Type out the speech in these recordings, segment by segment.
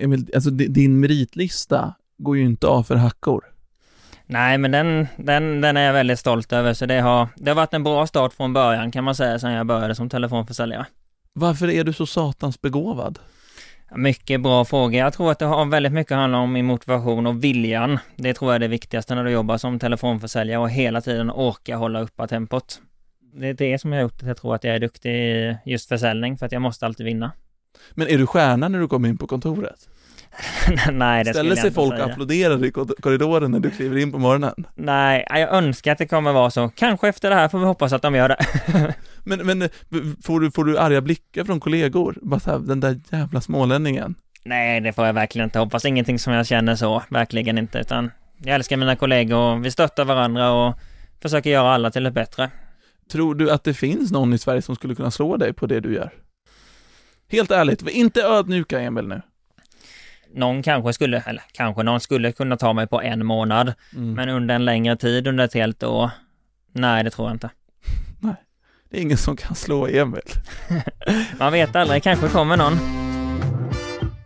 Emil, alltså di- din meritlista går ju inte av för hackor. Nej, men den, den, den är jag väldigt stolt över, så det har, det har varit en bra start från början kan man säga, sedan jag började som telefonförsäljare. Varför är du så satans begåvad? Mycket bra fråga. Jag tror att det har väldigt mycket handlar om min motivation och viljan. Det tror jag är det viktigaste när du jobbar som telefonförsäljare och hela tiden orka hålla uppe tempot. Det är det som har gjort att jag tror att jag är duktig i just försäljning, för att jag måste alltid vinna. Men är du stjärna när du kommer in på kontoret? Nej, det Ställer sig folk och applåderar i kor- korridoren när du kliver in på morgonen? Nej, jag önskar att det kommer vara så. Kanske efter det här får vi hoppas att de gör det. Men, men får du, får du arga blickar från kollegor? Bara så här, den där jävla smålänningen. Nej, det får jag verkligen inte hoppas. Ingenting som jag känner så, verkligen inte, utan jag älskar mina kollegor och vi stöttar varandra och försöker göra alla till ett bättre. Tror du att det finns någon i Sverige som skulle kunna slå dig på det du gör? Helt ärligt, var inte ödmjuka Emil nu. Någon kanske skulle, eller kanske någon skulle kunna ta mig på en månad, Mm. men under en längre tid, under ett helt år, nej, det tror jag inte. Det är ingen som kan slå Emil. Man vet aldrig, kanske kommer någon.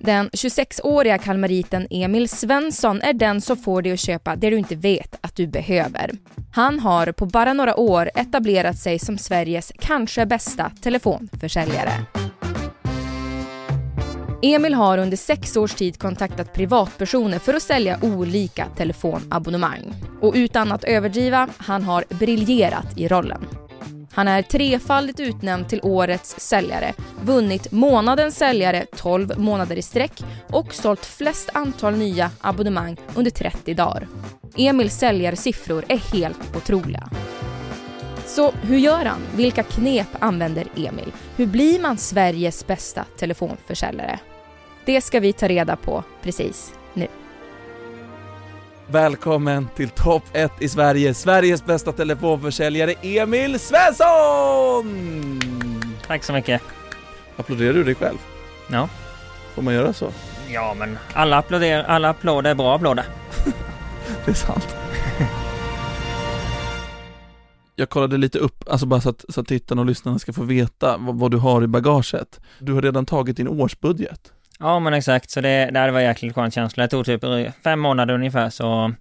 Den 26-åriga kalmariten Emil Svensson är den som får dig att köpa det du inte vet att du behöver. Han har på bara några år etablerat sig som Sveriges kanske bästa telefonförsäljare. Emil har under sex års tid kontaktat privatpersoner för att sälja olika telefonabonnemang. Och utan att överdriva, han har briljerat i rollen. Han är trefaldigt utnämnd till årets säljare, vunnit månadens säljare 12 månader i sträck och sålt flest antal nya abonnemang under 30 dagar. Emils säljarsiffror är helt otroliga. Så hur gör han? Vilka knep använder Emil? Hur blir man Sveriges bästa telefonförsäljare? Det ska vi ta reda på precis nu. Välkommen till topp 1 i Sverige, Sveriges bästa telefonförsäljare Emil Svensson! Tack så mycket. Applåderar du dig själv? Ja. Får man göra så? Ja, men alla applåder, alla applåder är bra applåder. Det är sant. Jag kollade lite upp, alltså bara så att, så att tittarna och lyssnarna ska få veta vad, vad du har i bagaget. Du har redan tagit din årsbudget. Ja, men exakt, så det, det var jäkligt skön känsla. Det tog typ fem månader ungefär, så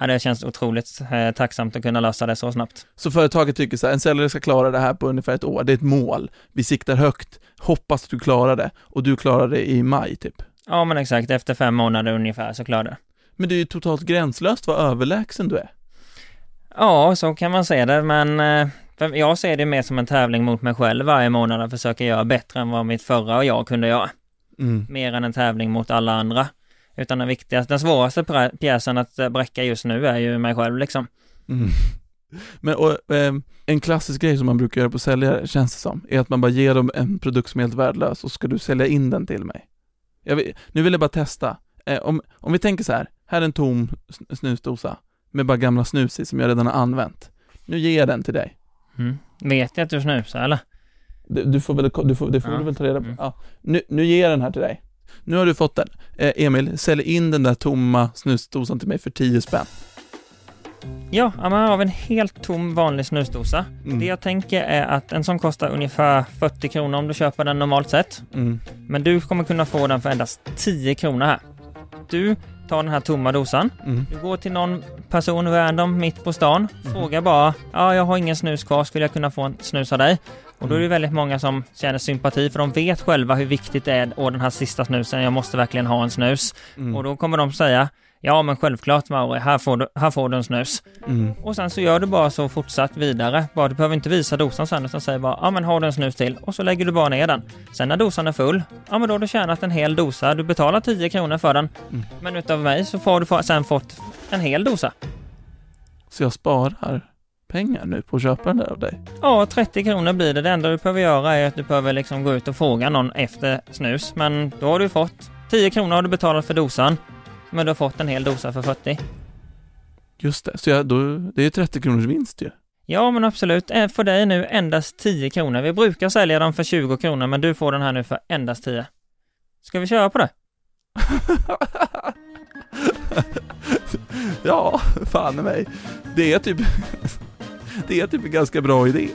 ja, det känns otroligt eh, tacksamt att kunna lösa det så snabbt. Så företaget tycker så här, en säljare ska klara det här på ungefär ett år, det är ett mål. Vi siktar högt, hoppas du klarar det. Och du klarar det i maj typ. Ja, men exakt, efter fem månader ungefär så klarade det. Men det är ju totalt gränslöst vad överlägsen du är. Ja, så kan man se det, men eh, jag ser det mer som en tävling mot mig själv varje månad att försöka göra bättre än vad mitt förra och jag kunde göra. Mm. Mer än en tävling mot alla andra. Utan den viktigaste, den svåraste pjäsen att eh, bräcka just nu är ju mig själv liksom. Mm. Men och, eh, en klassisk grej som man brukar göra på säljare, känns det som, är att man bara ger dem en produkt som är helt värdelös och ska du sälja in den till mig. Jag vill, nu vill jag bara testa. Eh, om, om vi tänker så här, här är en tom sn- snusdosa med bara gamla snus i som jag redan har använt. Nu ger jag den till dig. Mm. Vet jag att du snusar eller? Du, du får väl, du får, det får Ja. du väl ta reda på. Mm. Ja. Nu, nu ger jag den här till dig. Nu har du fått den. Eh, Emil, sälj in den där tomma snusdosan till mig för 10 spänn. Ja, här har en helt tom vanlig snusdosa. Mm. Det jag tänker är att en sån kostar ungefär 40 kronor om du köper den normalt sett. Mm. Men du kommer kunna få den för endast 10 kronor här. Du tar den här tomma dosan. Mm. Du går till någon person random mitt på stan. Frågar bara, ja jag har ingen snus kvar, skulle jag kunna få en snus av dig? Och då är det väldigt många som känner sympati för de vet själva hur viktigt det är och den här sista snusen, jag måste verkligen ha en snus. Mm. Och då kommer de säga, ja men självklart Mauri, här får du, här får du en snus. Mm. Och sen så gör du bara så fortsatt vidare. Bara, du behöver inte visa dosan sen utan säger bara, ja men har du en snus till? Och så lägger du bara ner den. Sen när dosan är full, ja men då har du tjänat en hel dosa. Du betalar 10 kronor för den. Mm. Men utav mig så får du sen fått en hel dosa. Så jag sparar pengar nu på att köpa den där av dig. Ja, 30 kronor blir det. Det enda du behöver göra är att du behöver liksom gå ut och fråga någon efter snus. Men då har du fått 10 kronor har du betalat för dosan. Men du har fått en hel dosa för 40. Just det, så jag, då, det är 30 kronors vinst ju. Ja, men absolut. Eh, För dig nu endast 10 kronor. Vi brukar sälja dem för 20 kronor, men du får den här nu för endast 10. Ska vi köra på det? ja, fan i mig. Det är typ, det är typ en ganska bra idé.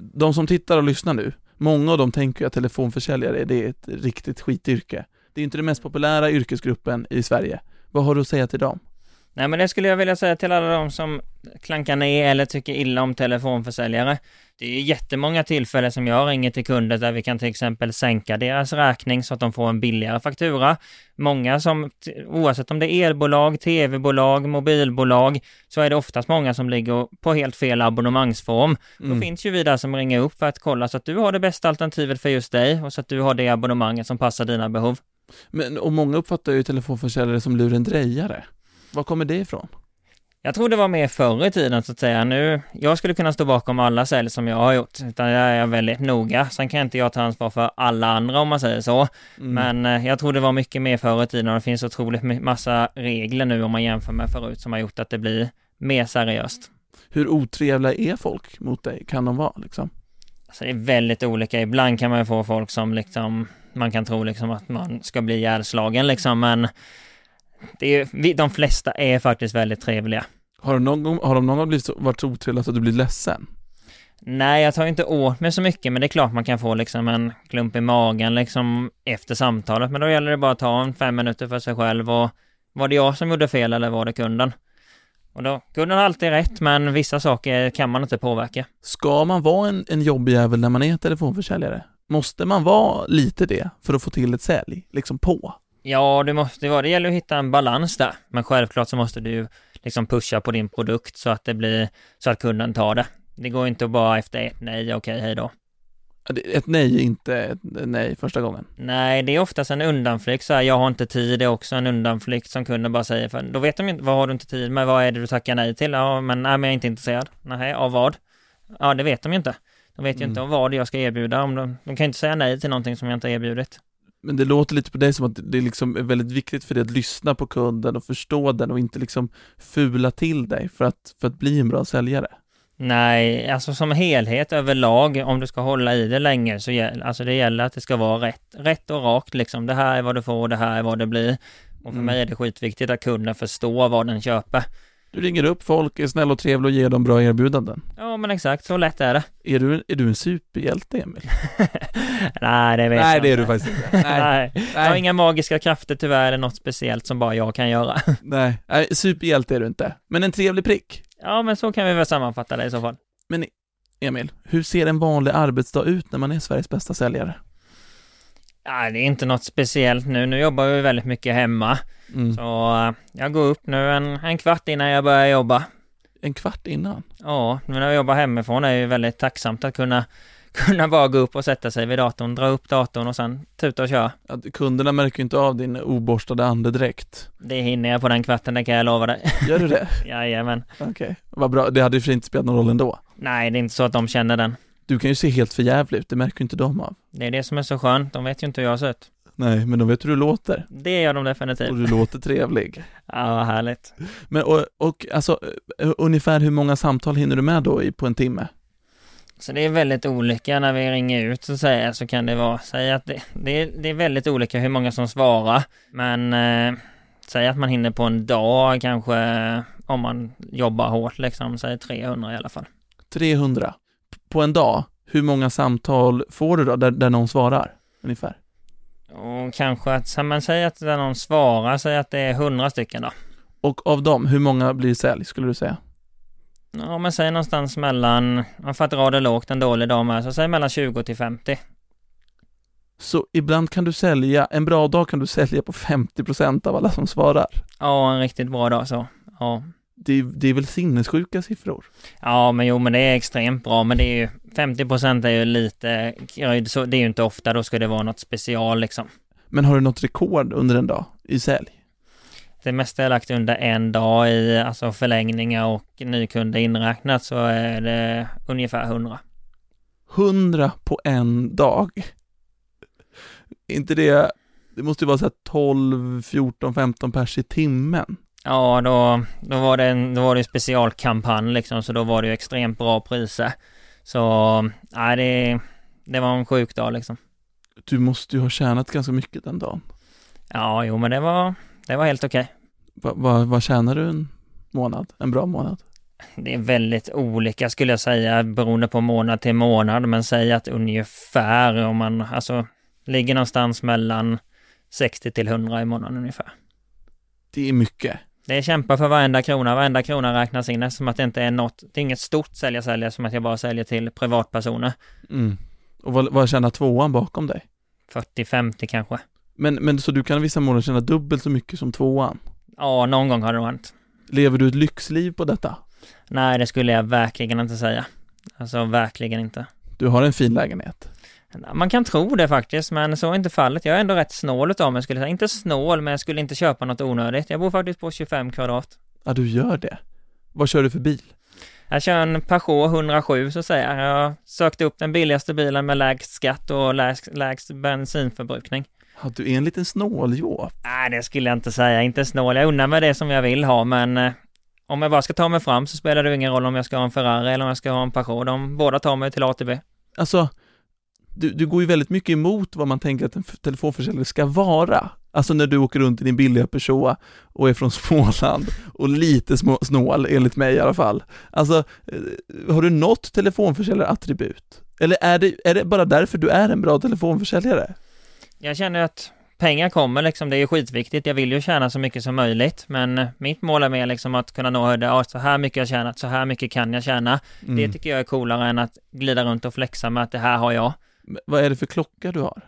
De som tittar och lyssnar nu, många av dem tänker ju att telefonförsäljare, det är ett riktigt skityrke. Det är inte den mest populära yrkesgruppen i Sverige. Vad har du att säga till dem? Nej, men det skulle jag vilja säga till alla de som klankar ner eller tycker illa om telefonförsäljare. Det är jättemånga tillfällen som jag ringer till kunder där vi kan till exempel sänka deras räkning så att de får en billigare faktura. Många som, oavsett om det är elbolag, tv-bolag, mobilbolag, så är det oftast många som ligger på helt fel abonnemangsform. Mm. Då finns ju vi där som ringer upp för att kolla så att du har det bästa alternativet för just dig och så att du har det abonnemanget som passar dina behov. Men, och många uppfattar ju telefonförsäljare som lurendrejare. Var kommer det ifrån? Jag tror det var mer förr i tiden så att säga. Nu, jag skulle kunna stå bakom alla sälj som jag har gjort, utan jag är väldigt noga. Sen kan inte jag ta ansvar för alla andra om man säger så. Mm. Men eh, jag tror det var mycket mer förr i tiden och det finns otroligt massa regler nu om man jämför med förut som har gjort att det blir mer seriöst. Hur otrevliga är folk mot dig? Kan de vara liksom? Alltså det är väldigt olika. Ibland kan man ju få folk som liksom, man kan tro liksom att man ska bli ihjälslagen liksom, men det är, de flesta är faktiskt väldigt trevliga. Har någon gång, har de någon gång blivit varit så otrevliga så att du blir ledsen? Nej, jag tar inte åt mig så mycket, men det är klart man kan få liksom en klump i magen liksom efter samtalet, men då gäller det bara att ta en fem minuter för sig själv och var det jag som gjorde fel eller var det kunden? Och då, kunden har alltid rätt, men vissa saker kan man inte påverka. Ska man vara en, en jobbig jävel när man är telefonförsäljare? Måste man vara lite det för att få till ett sälj, liksom på? Ja, det måste vara, det gäller att hitta en balans där, men självklart så måste du liksom pusha på din produkt så att det blir, så att kunden tar det. Det går inte att bara efter ett nej, okej, hej då. Ett nej är inte ett nej första gången. Nej, det är oftast en undanflykt så här, jag har inte tid, det är också en undanflykt som kunden bara säger för då vet de inte, vad har du inte tid med, vad är det du tackar nej till? Ja, men nej, men jag är inte intresserad. Nej, av vad? Ja, det vet de ju inte. De vet ju Mm. inte vad jag ska erbjuda, om de, de kan inte säga nej till någonting som jag inte har erbjudit. Men det låter lite på dig som att det liksom är väldigt viktigt för dig att lyssna på kunden och förstå den och inte liksom fula till dig för att, för att bli en bra säljare. Nej, alltså som helhet överlag, om du ska hålla i det länge så gäller, alltså det gäller att det ska vara rätt, rätt och rakt liksom. Det här är vad du får, det här är vad det blir. Och för Mm. mig är det skitviktigt att kunden förstår vad den köper. Du ringer upp folk, är snäll och trevlig och ger dem bra erbjudanden. Ja, men exakt, så lätt är det. Är du, är du en superhjälte, Emil? Nej, det vet Nej, jag det är du faktiskt inte. Nej. Nej. Jag har inga magiska krafter tyvärr, eller något speciellt som bara jag kan göra. Nej, nej, superhjälte är du inte. Men en trevlig prick. Ja, men så kan vi väl sammanfatta det i så fall. Emil, hur ser en vanlig arbetsdag ut när man är Sveriges bästa säljare? Ja, det är inte något speciellt nu. Nu jobbar vi väldigt mycket hemma. Mm. Så eh, jag går upp nu en, en kvart innan jag börjar jobba. En kvart innan? Ja, nu när jag jobbar hemifrån är det ju väldigt tacksamt att kunna, kunna bara gå upp och sätta sig vid datorn, dra upp datorn och sen tuta och köra. Att kunderna märker ju inte av din oborstade andedräkt. Det hinner jag på den kvarten, det kan jag lova dig. Gör du det? Jajamän. Okej, vad bra. Det hade ju för inte spelat någon roll ändå. Nej, det är inte så att de känner den. Du kan ju se helt för jävligt ut, det märker ju inte de av. Det är det som är så skönt. De vet ju inte hur jag ser ut. Nej, men de vet hur du låter. Det gör de Och definitivt. du låter trevlig. Ja, härligt. Men och, och alltså, eh, ungefär hur många samtal hinner du med då i, på en timme? Så det är väldigt olika när vi ringer ut så säger så kan det vara, säg att det, det, är, det är väldigt olika hur många som svarar. Men eh, säg att man hinner på en dag kanske om man jobbar hårt liksom, säg 300 i alla fall. 300. P- På en dag, hur många samtal får du då, där, där någon svarar? Ungefär. Och kanske att, man säger att när någon svarar, säg att det är 100 stycken då. Och av dem, hur många blir sälj, skulle du säga? Ja, men säg någonstans mellan, man får dra det lågt en dålig dag med, så säg mellan 20 till 50. Så ibland kan du sälja, en bra dag kan du sälja på 50% av alla som svarar. Ja, en riktigt bra dag så. Ja. Det, det är väl sinnessjuka siffror? Ja, men jo, men det är extremt bra, men det är ju 50% är ju lite, så det är ju inte ofta, då ska det vara något special liksom. Men har du något rekord under en dag i sälj? det mesta jag lagt under en dag i alltså förlängningar och nykunder inräknat så är det ungefär 100. 100 på en dag. inte det, det måste ju vara så här 12, 14, 15 pers i timmen. Ja, då, då var det en, då var det en specialkampanj liksom, så då var det ju extremt bra priser. Så, nej det, det var en sjuk dag liksom. Du måste ju ha tjänat ganska mycket den dagen. Ja, jo men det var, det var helt okej. Va, va, vad tjänar du en månad? En bra månad? Det är väldigt olika skulle jag säga beroende på månad till månad, men säg att ungefär om man alltså ligger någonstans mellan 60 till 100 i månaden ungefär. Det är mycket. Det är kämpa för varenda krona, varenda krona räknas in eftersom att det inte är något, det är inget stort sälja sälja som att jag bara säljer till privatpersoner. Mm. Och vad, vad tjänar tvåan bakom dig? 40-50 kanske. Men, men så du kan vissa månader tjäna dubbelt så mycket som tvåan? Ja, någon gång har det nog hänt. Lever du ett lyxliv på detta? Nej, det skulle jag verkligen inte säga. Alltså verkligen inte. Du har en fin lägenhet. Man kan tro det faktiskt, men så är inte fallet. Jag är ändå rätt snål utav mig, skulle jag säga. Inte snål, men jag skulle inte köpa något onödigt. Jag bor faktiskt på 25 kvadrat. Ja, du gör det. Vad kör du för bil? Jag kör en Peugeot 107 så att säga. Jag sökte upp den billigaste bilen med lägst skatt och lägst, lägst bensinförbrukning. Ja, du är en liten snåljåp. Nej, det skulle jag inte säga. Inte snål. Jag unnar mig det som jag vill ha, men eh, om jag bara ska ta mig fram så spelar det ingen roll om jag ska ha en Ferrari eller om jag ska ha en Peugeot. De båda tar mig till A till B. Alltså, du, du går ju väldigt mycket emot vad man tänker att en telefonförsäljare ska vara. Alltså när du åker runt i din billiga Peugeot och är från Småland och lite små, snål, enligt mig i alla fall. Alltså, eh, har du något telefonförsäljarattribut? Eller är det, är det bara därför du är en bra telefonförsäljare? Jag känner att pengar kommer liksom, det är ju skitviktigt. Jag vill ju tjäna så mycket som möjligt, men eh, mitt mål är mer liksom att kunna nå det, ja, så här mycket jag tjänat, så här mycket kan jag tjäna. Mm. Det tycker jag är coolare än att glida runt och flexa med att det här har jag. Men Vad är det för klocka du har?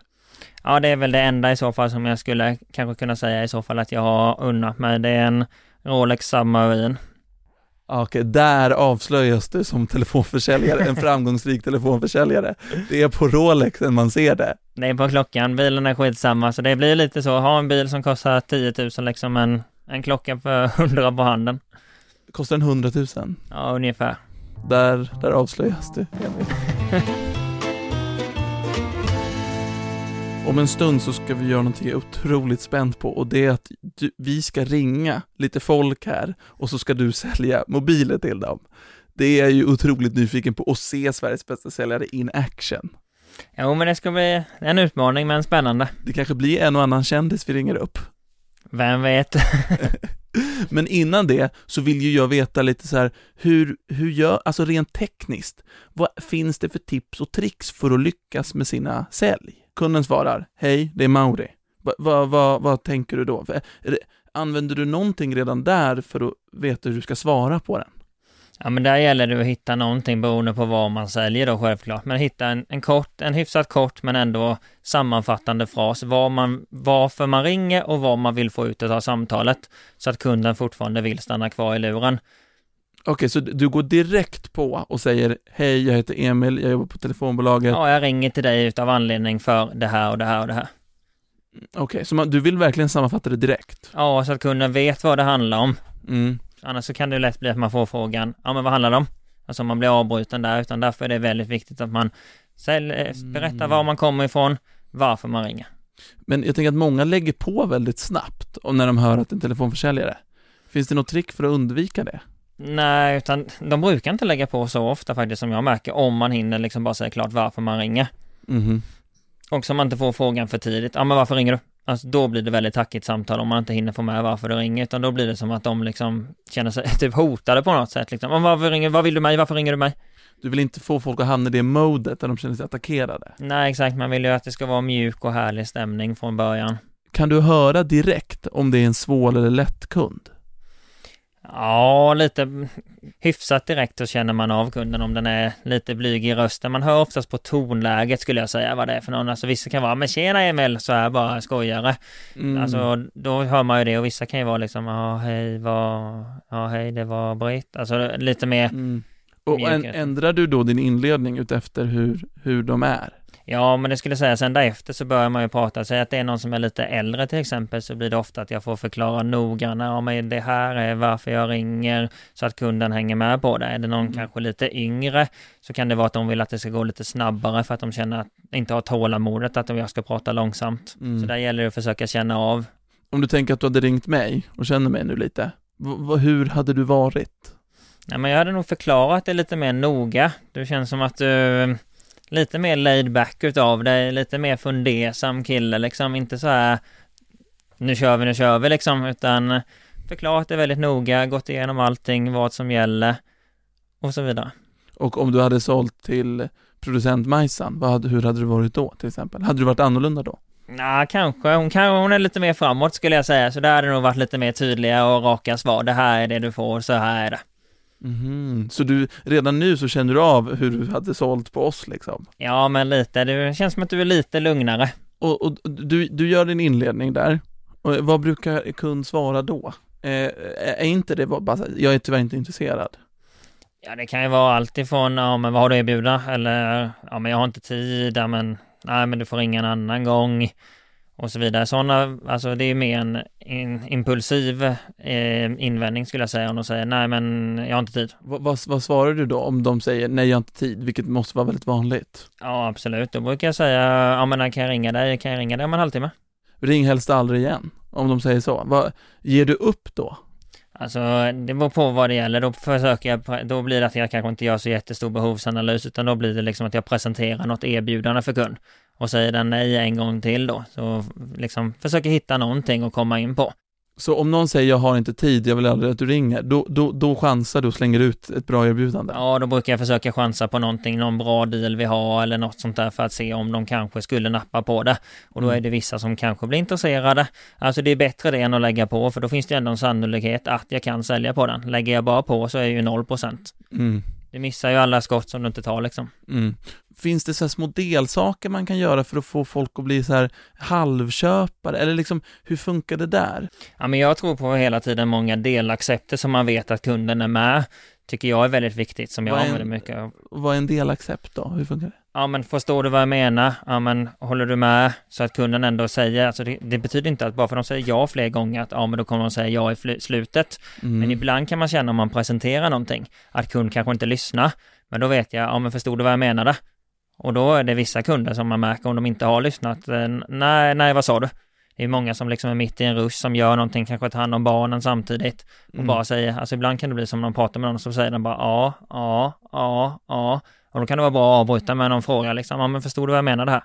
Ja, det är väl det enda i så fall som jag skulle kanske kunna säga i så fall att jag har unnat mig. Det är en Rolex Submarine. Okej, där avslöjas du som telefonförsäljare, en framgångsrik telefonförsäljare. Det är på Rolexen man ser det. Det är på klockan, bilen är skitsamma, så det blir lite så. Ha en bil som kostar 10 000 liksom, en, en klocka för 100 på handen. Kostar den 100 000. Ja, ungefär. Där, där avslöjas du, Emil. Om en stund så ska vi göra någonting jag är otroligt spänt på och det är att du, vi ska ringa lite folk här och så ska du sälja mobiler till dem. Det är jag ju otroligt nyfiken på att se Sveriges bästa säljare in action. Jo, men det ska bli en utmaning, men spännande. Det kanske blir en och annan kändis vi ringer upp. Vem vet? Men innan det så vill ju jag veta lite så här, hur, hur gör, alltså rent tekniskt, vad finns det för tips och tricks för att lyckas med sina sälj? Kunden svarar, hej, det är Mauri. Va, va, va, vad tänker du då? För- det, använder du någonting redan där för att veta hur du ska svara på den? Ja, men där gäller det att hitta någonting beroende på vad man säljer då självklart. Men hitta en, en kort, en hyfsat kort men ändå sammanfattande fras. var man, varför man ringer och vad man vill få ut av samtalet. Så att kunden fortfarande vill stanna kvar i luren. Okej, så du går direkt på och säger, hej, jag heter Emil, jag jobbar på telefonbolaget. Ja, jag ringer till dig utav anledning för det här och det här och det här. Okej, så man, du vill verkligen sammanfatta det direkt? Ja, så att kunden vet vad det handlar om. Mm. Annars så kan det lätt bli att man får frågan, ja men vad handlar det om? Alltså man blir avbruten där, utan därför är det väldigt viktigt att man sälj, eh, berättar var man kommer ifrån, varför man ringer. Men jag tänker att många lägger på väldigt snabbt om när de hör att en telefonförsäljare. Finns det något trick för att undvika det? Nej, utan de brukar inte lägga på så ofta faktiskt som jag märker, om man hinner liksom bara säga klart varför man ringer. Mhm. Och som man inte får frågan för tidigt, ja men varför ringer du? Alltså då blir det väldigt tackigt samtal om man inte hinner få med varför du ringer, utan då blir det som att de liksom känner sig typ hotade på något sätt liksom. "Men Varför ringer, vad vill du mig? Varför ringer du mig? Du vill inte få folk att hamna i det modet där de känner sig attackerade. Nej, exakt, man vill ju att det ska vara mjuk och härlig stämning från början. Kan du höra direkt om det är en svår eller lätt kund? Ja, lite hyfsat direkt så känner man av kunden om den är lite blyg i rösten. Man hör oftast på tonläget skulle jag säga vad det är för någon. Alltså vissa kan vara, men tjena Emil, så här bara skojare. Mm. Alltså då hör man ju det och vissa kan ju vara liksom, ja hej, vad, ja hej, det var Britt. Alltså lite mer, Mm. Och mjukare. ändrar du då din inledning utefter hur, hur de är? Ja, men det skulle säga sen därefter så börjar man ju prata. Säg att det är någon som är lite äldre till exempel så blir det ofta att jag får förklara noggrannare. Ja, men det här är varför jag ringer så att kunden hänger med på det. Är det någon Mm. kanske lite yngre så kan det vara att de vill att det ska gå lite snabbare för att de känner att inte har tålamodet att jag ska prata långsamt. Mm. Så där gäller det att försöka känna av. Om du tänker att du hade ringt mig och känner mig nu lite, hur hade du varit? Ja, men jag hade nog förklarat det lite mer noga. Det känns som att du eh, lite mer laid back utav dig, lite mer fundersam kille liksom, inte så här nu kör vi, nu kör vi liksom, utan förklarat det väldigt noga, gått igenom allting, vad som gäller och så vidare. Och om du hade sålt till producent Majsan, vad hur hade du varit då till exempel? Hade du varit annorlunda då? Ja, kanske. Hon, kan, hon är lite mer framåt skulle jag säga, så där hade det nog varit lite mer tydliga och raka svar. Det här är det du får, så här är det. Mhm, Så du, redan nu så känner du av hur du hade sålt på oss liksom? Ja, men lite. Det känns som att du är lite lugnare. Och, och du, du gör din inledning där, och vad brukar kund svara då? Eh, är inte det bara, jag är tyvärr inte intresserad? Ja, det kan ju vara allt ifrån, ja men vad har du att erbjuda? Eller, ja men jag har inte tid, ja men, nej men du får ringa en annan gång. Och så vidare. Sådana, alltså det är mer en in, impulsiv eh, invändning skulle jag säga. Om de säger, nej men jag har inte tid. Vad, vad, vad svarar du då om de säger nej jag har inte tid, vilket måste vara väldigt vanligt? Ja, absolut. Då brukar jag säga, ja men kan jag ringa dig? Kan jag ringa dig om en halvtimme? Ring helst aldrig igen, om de säger så. Vad, ger du upp då? Alltså, det beror på vad det gäller. Då försöker jag, då blir det att jag kanske inte gör så jättestor behovsanalys, utan då blir det liksom att jag presenterar något erbjudande för kund. Och säger den nej en gång till då. Så liksom försöker hitta någonting att komma in på. Så om någon säger jag har inte tid, jag vill aldrig att du ringer, då, då, då chansar du och slänger ut ett bra erbjudande? Ja, då brukar jag försöka chansa på någonting, någon bra deal vi har eller något sånt där för att se om de kanske skulle nappa på det. Och då Mm. är det vissa som kanske blir intresserade. Alltså det är bättre det än att lägga på, för då finns det ändå en sannolikhet att jag kan sälja på den. Lägger jag bara på så är det ju 0%. Mm. Det missar ju alla skott som du inte tar liksom. Mm. Finns det så små delsaker man kan göra för att få folk att bli så här halvköpare? Eller liksom, hur funkar det där? Ja, men jag tror på hela tiden många delaccepter som man vet att kunden är med. Tycker jag är väldigt viktigt, som jag använder mycket av. Vad är en delaccept då? Hur funkar det? Ja, men förstår du vad jag menar? Ja, men håller du med? Så att kunden ändå säger, alltså det, det betyder inte att bara för att de säger ja fler gånger, att ja, men då kommer de säga ja i slutet. Mm. Men ibland kan man känna om man presenterar någonting, att kund kanske inte lyssnar. Men då vet jag, ja men förstod du vad jag menade? Och då är det vissa kunder som man märker om de inte har lyssnat, eh, nej, nej, vad sa du? Det är många som liksom är mitt i en rush som gör någonting, kanske tar hand om barnen samtidigt och Mm. bara säger, alltså ibland kan det bli som när de pratar med någon så säger den bara ja, ja, ja, ja. Och då kan det vara bra att avbryta med någon fråga liksom, ja men förstod du vad jag menade här?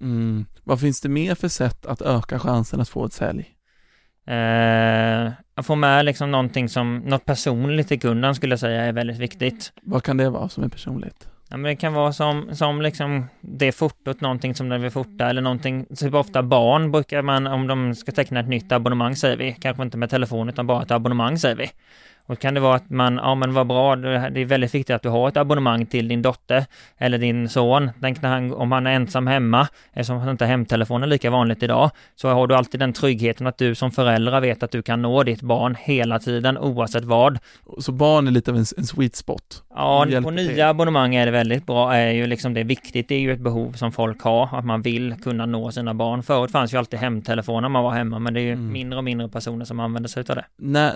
Mm. Vad finns det mer för sätt att öka chansen att få ett sälj? Eh, att få med liksom någonting som, något personligt till kunden skulle jag säga är väldigt viktigt. Vad kan det vara som är personligt? Ja, men det kan vara som, som liksom det fotot, någonting som de vill fota eller någonting, typ ofta barn brukar man, om de ska teckna ett nytt abonnemang säger vi, kanske inte med telefon utan bara ett abonnemang säger vi. Och kan det vara att man, ja men vad bra, det är väldigt viktigt att du har ett abonnemang till din dotter eller din son. Tänk när han, om han är ensam hemma, eftersom inte hemtelefon är lika vanligt idag, så har du alltid den tryggheten att du som förälder vet att du kan nå ditt barn hela tiden oavsett vad. Så barn är lite av en, en sweet spot. Ja, på nya till. abonnemang är det väldigt bra, är ju liksom det är viktigt, det är ju ett behov som folk har, att man vill kunna nå sina barn. Förut fanns ju alltid hemtelefon när man var hemma, men det är ju Mm. mindre och mindre personer som använder sig av det. När,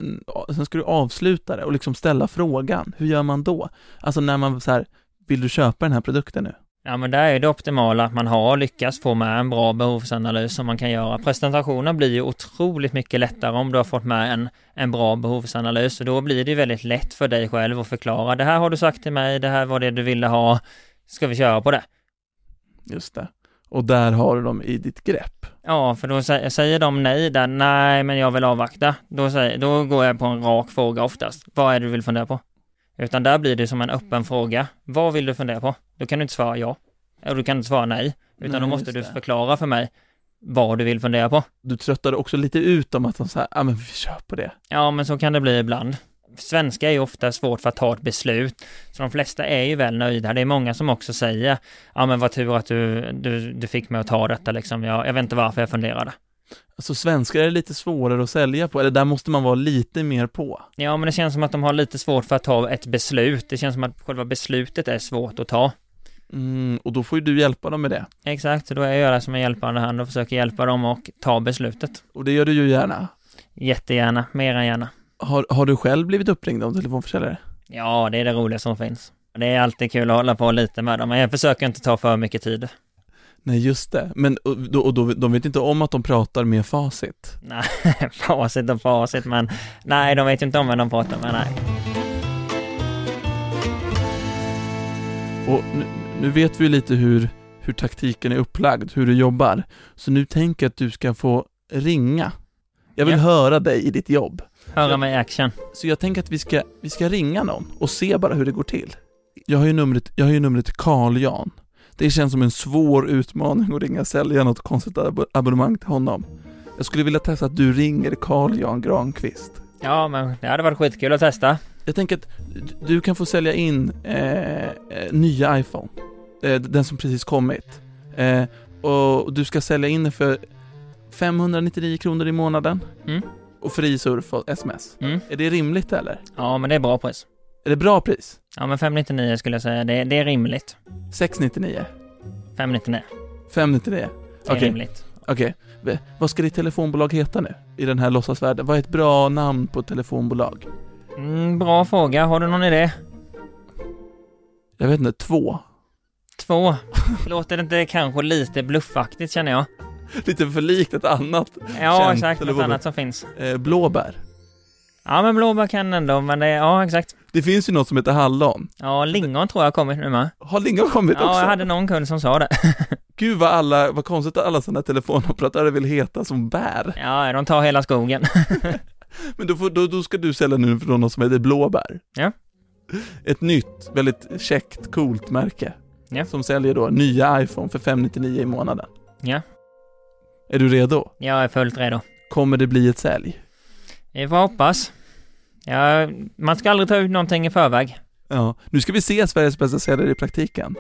sen ska du avsluta det och liksom ställa frågan, hur gör man då? Alltså när man så här, vill du köpa den här produkten nu? Ja, men där är det optimala att man har lyckats få med en bra behovsanalys som man kan göra. Presentationen blir ju otroligt mycket lättare om du har fått med en, en bra behovsanalys. Och då blir det ju väldigt lätt för dig själv att förklara. Det här har du sagt till mig, det här var det du ville ha. Ska vi köra på det? Just det. Och där har du dem i ditt grepp. Ja, för då sä- säger de nej där, nej men jag vill avvakta. Då, säger, då går jag på en rak fråga oftast. Vad är det du vill fundera på? Utan där blir det som en öppen fråga. Vad vill du fundera på? Då kan du inte svara ja. Och du kan inte svara nej. Utan Nej, då måste du förklara för mig vad du vill fundera på. Du tröttade också lite ut dem att de så här, ja men vi kör på det. Ja, men så kan det bli ibland. Svenska är ju ofta svårt för att ta ett beslut. Så de flesta är ju väl nöjda. Det är många som också säger, ja men vad tur att du, du, du fick mig att ta detta liksom. Jag, jag vet inte varför jag funderade. Alltså svenskar är lite svårare att sälja på, eller där måste man vara lite mer på. Ja, men det känns som att de har lite svårt för att ta ett beslut. Det känns som att själva beslutet är svårt att ta. Mm, och då får ju du hjälpa dem med det. Exakt, så då är jag det som en hjälpande hand och försöker hjälpa dem och ta beslutet. Och det gör du ju gärna. Jättegärna, mer än gärna. Har, har du själv blivit uppringd av telefonförsäljare? Ja, det är det roligaste som finns. Det är alltid kul att hålla på lite med dem, men jag försöker inte ta för mycket tid. Nej, just det. Men och, och då, de vet inte om att de pratar med facit? Nej, facit och facit, men nej, de vet inte om vem de pratar med, nej. Och nu, nu vet vi lite hur, hur taktiken är upplagd, hur du jobbar. Så nu tänker jag att du ska få ringa. Jag vill Ja. höra dig i ditt jobb. Höra mig i action. Så jag tänker att vi ska, vi ska ringa någon och se bara hur det går till. Jag har ju numret, jag har ju numret Carl Jan. Det känns som en svår utmaning att ringa sälja något konstigt ab- abonnemang till honom. Jag skulle vilja testa att du ringer Carl Jan Granqvist. Ja, men det hade varit skitkul att testa. Jag tänker att du kan få sälja in eh, eh, nya iPhone. Eh, den som precis kommit. Eh, och du ska sälja in den för 599 kronor i månaden. Mm. Och fri surf och sms. Mm. Är det rimligt eller? Ja, men det är bra pris. Är det bra pris? Ja, men 599 skulle jag säga, det, det är rimligt. 699? 599, 599? det är Okej, rimligt. okej. V- Vad ska ditt telefonbolag heta nu? I den här låtsasvärlden? Vad är ett bra namn på ett telefonbolag? Mm, bra fråga, har du någon idé? Jag vet inte, två? Två. Låter det inte kanske lite bluffaktigt känner jag? Lite för likt ett annat. Ja, Känt exakt, något annat som finns. Eh, blåbär. Ja, men blåbär kan ändå, men det, ja exakt. Det finns ju något som heter hallon. Ja, lingon tror jag har kommit nu med. Har lingon kommit Ja, också? jag hade någon kund som sa det. Gud vad alla, vad konstigt att alla sådana telefonoperatörer vill heta som bär. Ja, de tar hela skogen. Men då, får, då, då ska du sälja nu för något som heter blåbär. Ja. Ett nytt, väldigt käckt, coolt märke. Ja. Som säljer då nya iPhone för 599 i månaden. Ja, Är du redo? jag är fullt redo. Kommer det bli ett sälj? Vi får hoppas. Ja, man ska aldrig ta ut någonting i förväg. Ja. Nu ska vi se Sveriges bästa säljare i praktiken.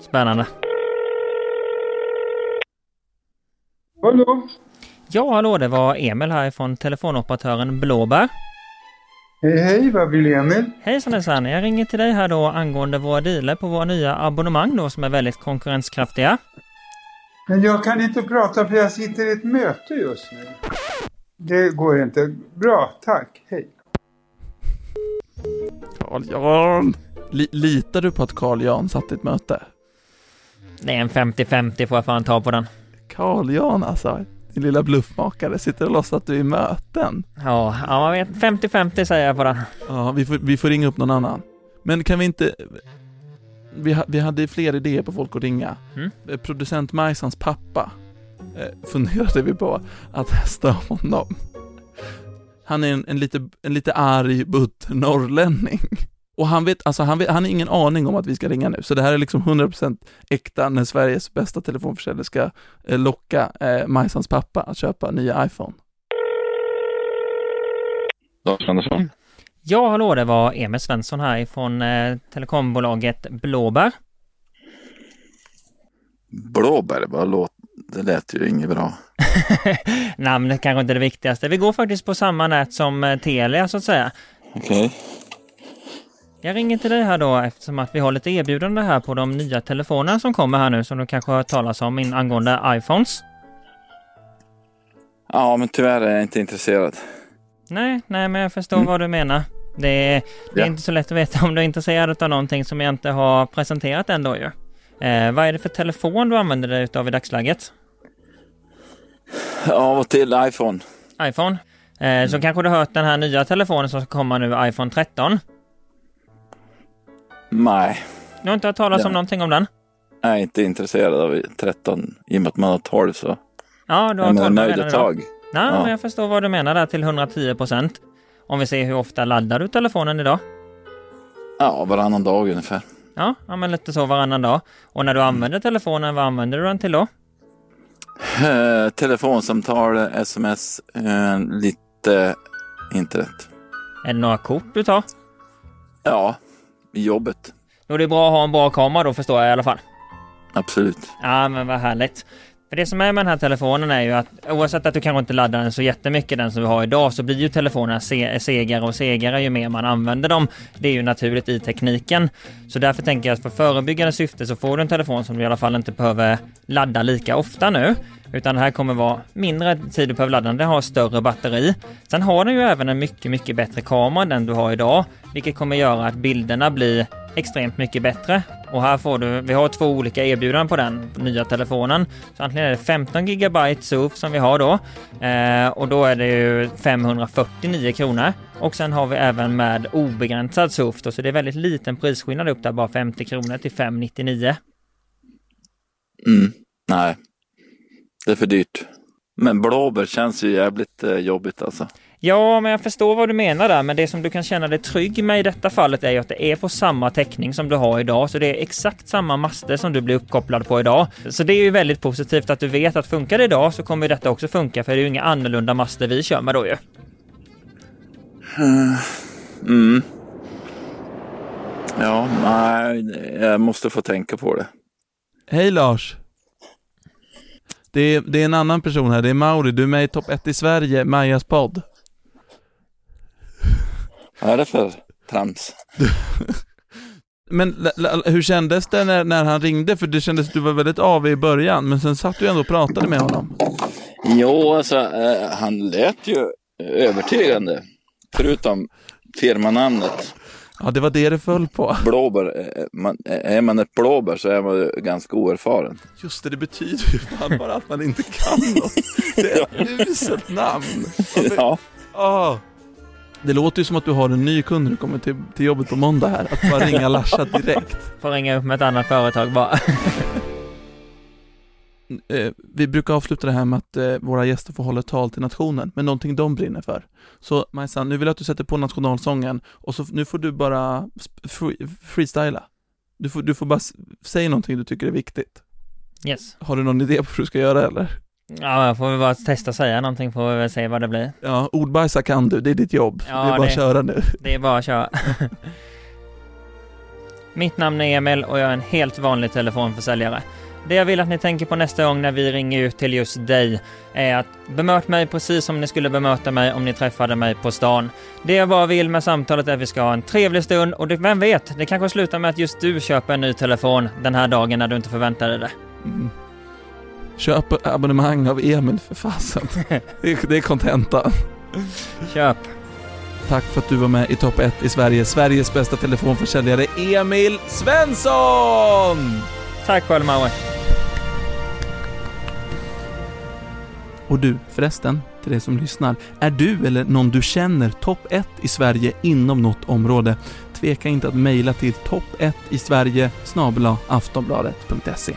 Spännande. Hallå? Ja, hallå, det var Emil här från telefonoperatören Blåbär. Hej, hej, vad vill Emil? Hejsan hejsan, jag ringer till dig här då angående våra dealer på våra nya abonnemang då som är väldigt konkurrenskraftiga. Men jag kan inte prata för jag sitter i ett möte just nu. Det går inte. Bra, tack. Hej. Carl Jan! Li- litar du på att Carl Jan satt i ett möte? Det är en 50-50 får jag fan ta på den. Carl Jan alltså, din lilla bluffmakare, sitter och låtsas att du är i möten. Ja, ja man vet. 50-50 säger jag på den. Ja, vi får, vi får ringa upp någon annan. Men kan vi inte... Vi, vi hade fler idéer på folk att ringa. Mm. Eh, Producent Majsans pappa eh, funderade vi på att testa honom. Han är en, en, lite, en lite arg, butter norrlänning. Och han vet, alltså han vet, han har ingen aning om att vi ska ringa nu, så det här är liksom 100% äkta när Sveriges bästa telefonförsäljare ska eh, locka eh, Majsans pappa att köpa nya iPhone. Lars Andersson. Ja, hallå, det var Emil Svensson här ifrån eh, telekombolaget Blåbär. Blåbär, vad låt... det lät ju inget bra. Namnet kanske inte är det viktigaste. Vi går faktiskt på samma nät som eh, Telia så att säga. Okej. Jag ringer till dig här då eftersom att vi har lite erbjudande här på de nya telefonerna som kommer här nu som du kanske har hört talas om in angående iPhones. Ja, men tyvärr är jag inte intresserad. Nej, nej, men jag förstår vad du menar. Det är, det är Ja. inte så lätt att veta om du är intresserad av någonting som jag inte har presenterat än då ju. Eh, vad är det för telefon du använder dig utav i dagsläget? Av och till iPhone. iPhone? Eh, så kanske du har hört den här nya telefonen som ska komma nu, iPhone 13? Nej, Du har inte hört talas Ja. om någonting om den? jag är inte intresserad av 13. I och med att man har 12 så Ja, du har jag är 12 nöjd redan idag. Nej, Ja. men jag förstår vad du menar där till 110 procent. Om vi ser hur ofta laddar du telefonen idag? Ja, varannan dag ungefär. Ja, ja men lite så varannan dag. Och när du använder telefonen, vad använder du den till då? Eh, telefonsamtal, sms, eh, lite internet. Är det några kort du tar? Ja, i jobbet. Då är det bra att ha en bra kamera då förstår jag i alla fall. Absolut. Ja, men vad härligt. För det som är med den här telefonen är ju att oavsett att du kanske inte laddar den så jättemycket den som vi har idag så blir ju telefonerna se segare och segare ju mer man använder dem. Det är ju naturligt i tekniken. Så därför tänker jag att för förebyggande syfte så får du en telefon som du i alla fall inte behöver ladda lika ofta nu. Utan det här kommer vara mindre tid du behöver ladda den, den har större batteri. Sen har den ju även en mycket, mycket bättre kamera än den du har idag, vilket kommer göra att bilderna blir extremt mycket bättre. Och här får du, vi har två olika erbjudanden på den nya telefonen. Så antingen är det 15 GB SOF som vi har då eh, och då är det ju 549 kronor. Och sen har vi även med obegränsad SOF då, så det är väldigt liten prisskillnad upp där, bara 50 kronor till 599. Mm. Nej, det är för dyrt. Men blåbär känns ju jävligt eh, jobbigt alltså. Ja, men jag förstår vad du menar där, men det som du kan känna dig trygg med i detta fallet är ju att det är på samma täckning som du har idag, så det är exakt samma master som du blir uppkopplad på idag. Så det är ju väldigt positivt att du vet att funkar det idag så kommer detta också funka, för det är ju inga annorlunda master vi kör med då ju. Mm. Ja, nej, jag måste få tänka på det. Hej Lars! Det är, det är en annan person här, det är Mauri, du är med i Topp 1 i Sverige, Majas podd. Vad är det för trams? Men hur kändes det när, när han ringde? För det kändes att du var väldigt av i början, men sen satt du ändå och pratade med honom. Jo, alltså eh, han lät ju övertygande. Förutom firmanamnet. Ja, det var det det föll på. Blåbär. eh, Man, är man ett blåbär så är man ju ganska oerfaren. Just det, det betyder ju fan bara att man inte kan något. Det är ett uselt namn. Ja. Ah. Det låter ju som att du har en ny kund när du kommer till, till jobbet på måndag här. Att bara ringa Larsa direkt. Får ringa upp med ett annat företag bara. Eh, vi brukar avsluta det här med att eh, våra gäster får hålla ett tal till nationen, med någonting de brinner för. Så Majsan, nu vill jag att du sätter på nationalsången och så nu får du bara free, freestyla. Du får, du får bara säga någonting du tycker är viktigt. Yes. Har du någon idé på hur du ska göra eller? Ja, jag får väl bara testa att säga någonting får vi väl se vad det blir. Ja, ordbajsa kan du, det är ditt jobb. Ja, det är bara det- att köra nu. Det är bara att köra. Mitt namn är Emil och jag är en helt vanlig telefonförsäljare. Det jag vill att ni tänker på nästa gång när vi ringer ut till just dig är att bemöt mig precis som ni skulle bemöta mig om ni träffade mig på stan. Det jag bara vill med samtalet är att vi ska ha en trevlig stund och det, vem vet, det kanske slutar med att just du köper en ny telefon den här dagen när du inte förväntar dig det. Mm. Köp abonnemang av Emil för fasen. Det är- kontentan. Köp! Tack för att du var med i topp 1 i Sverige. Sveriges bästa telefonförsäljare Emil Svensson! Tack själv Mauri! Och du förresten, till dig som lyssnar. Är du eller någon du känner topp 1 i Sverige inom något område? Tveka inte att mejla till topp 1 i Sverige snabel-a aftonbladet.se.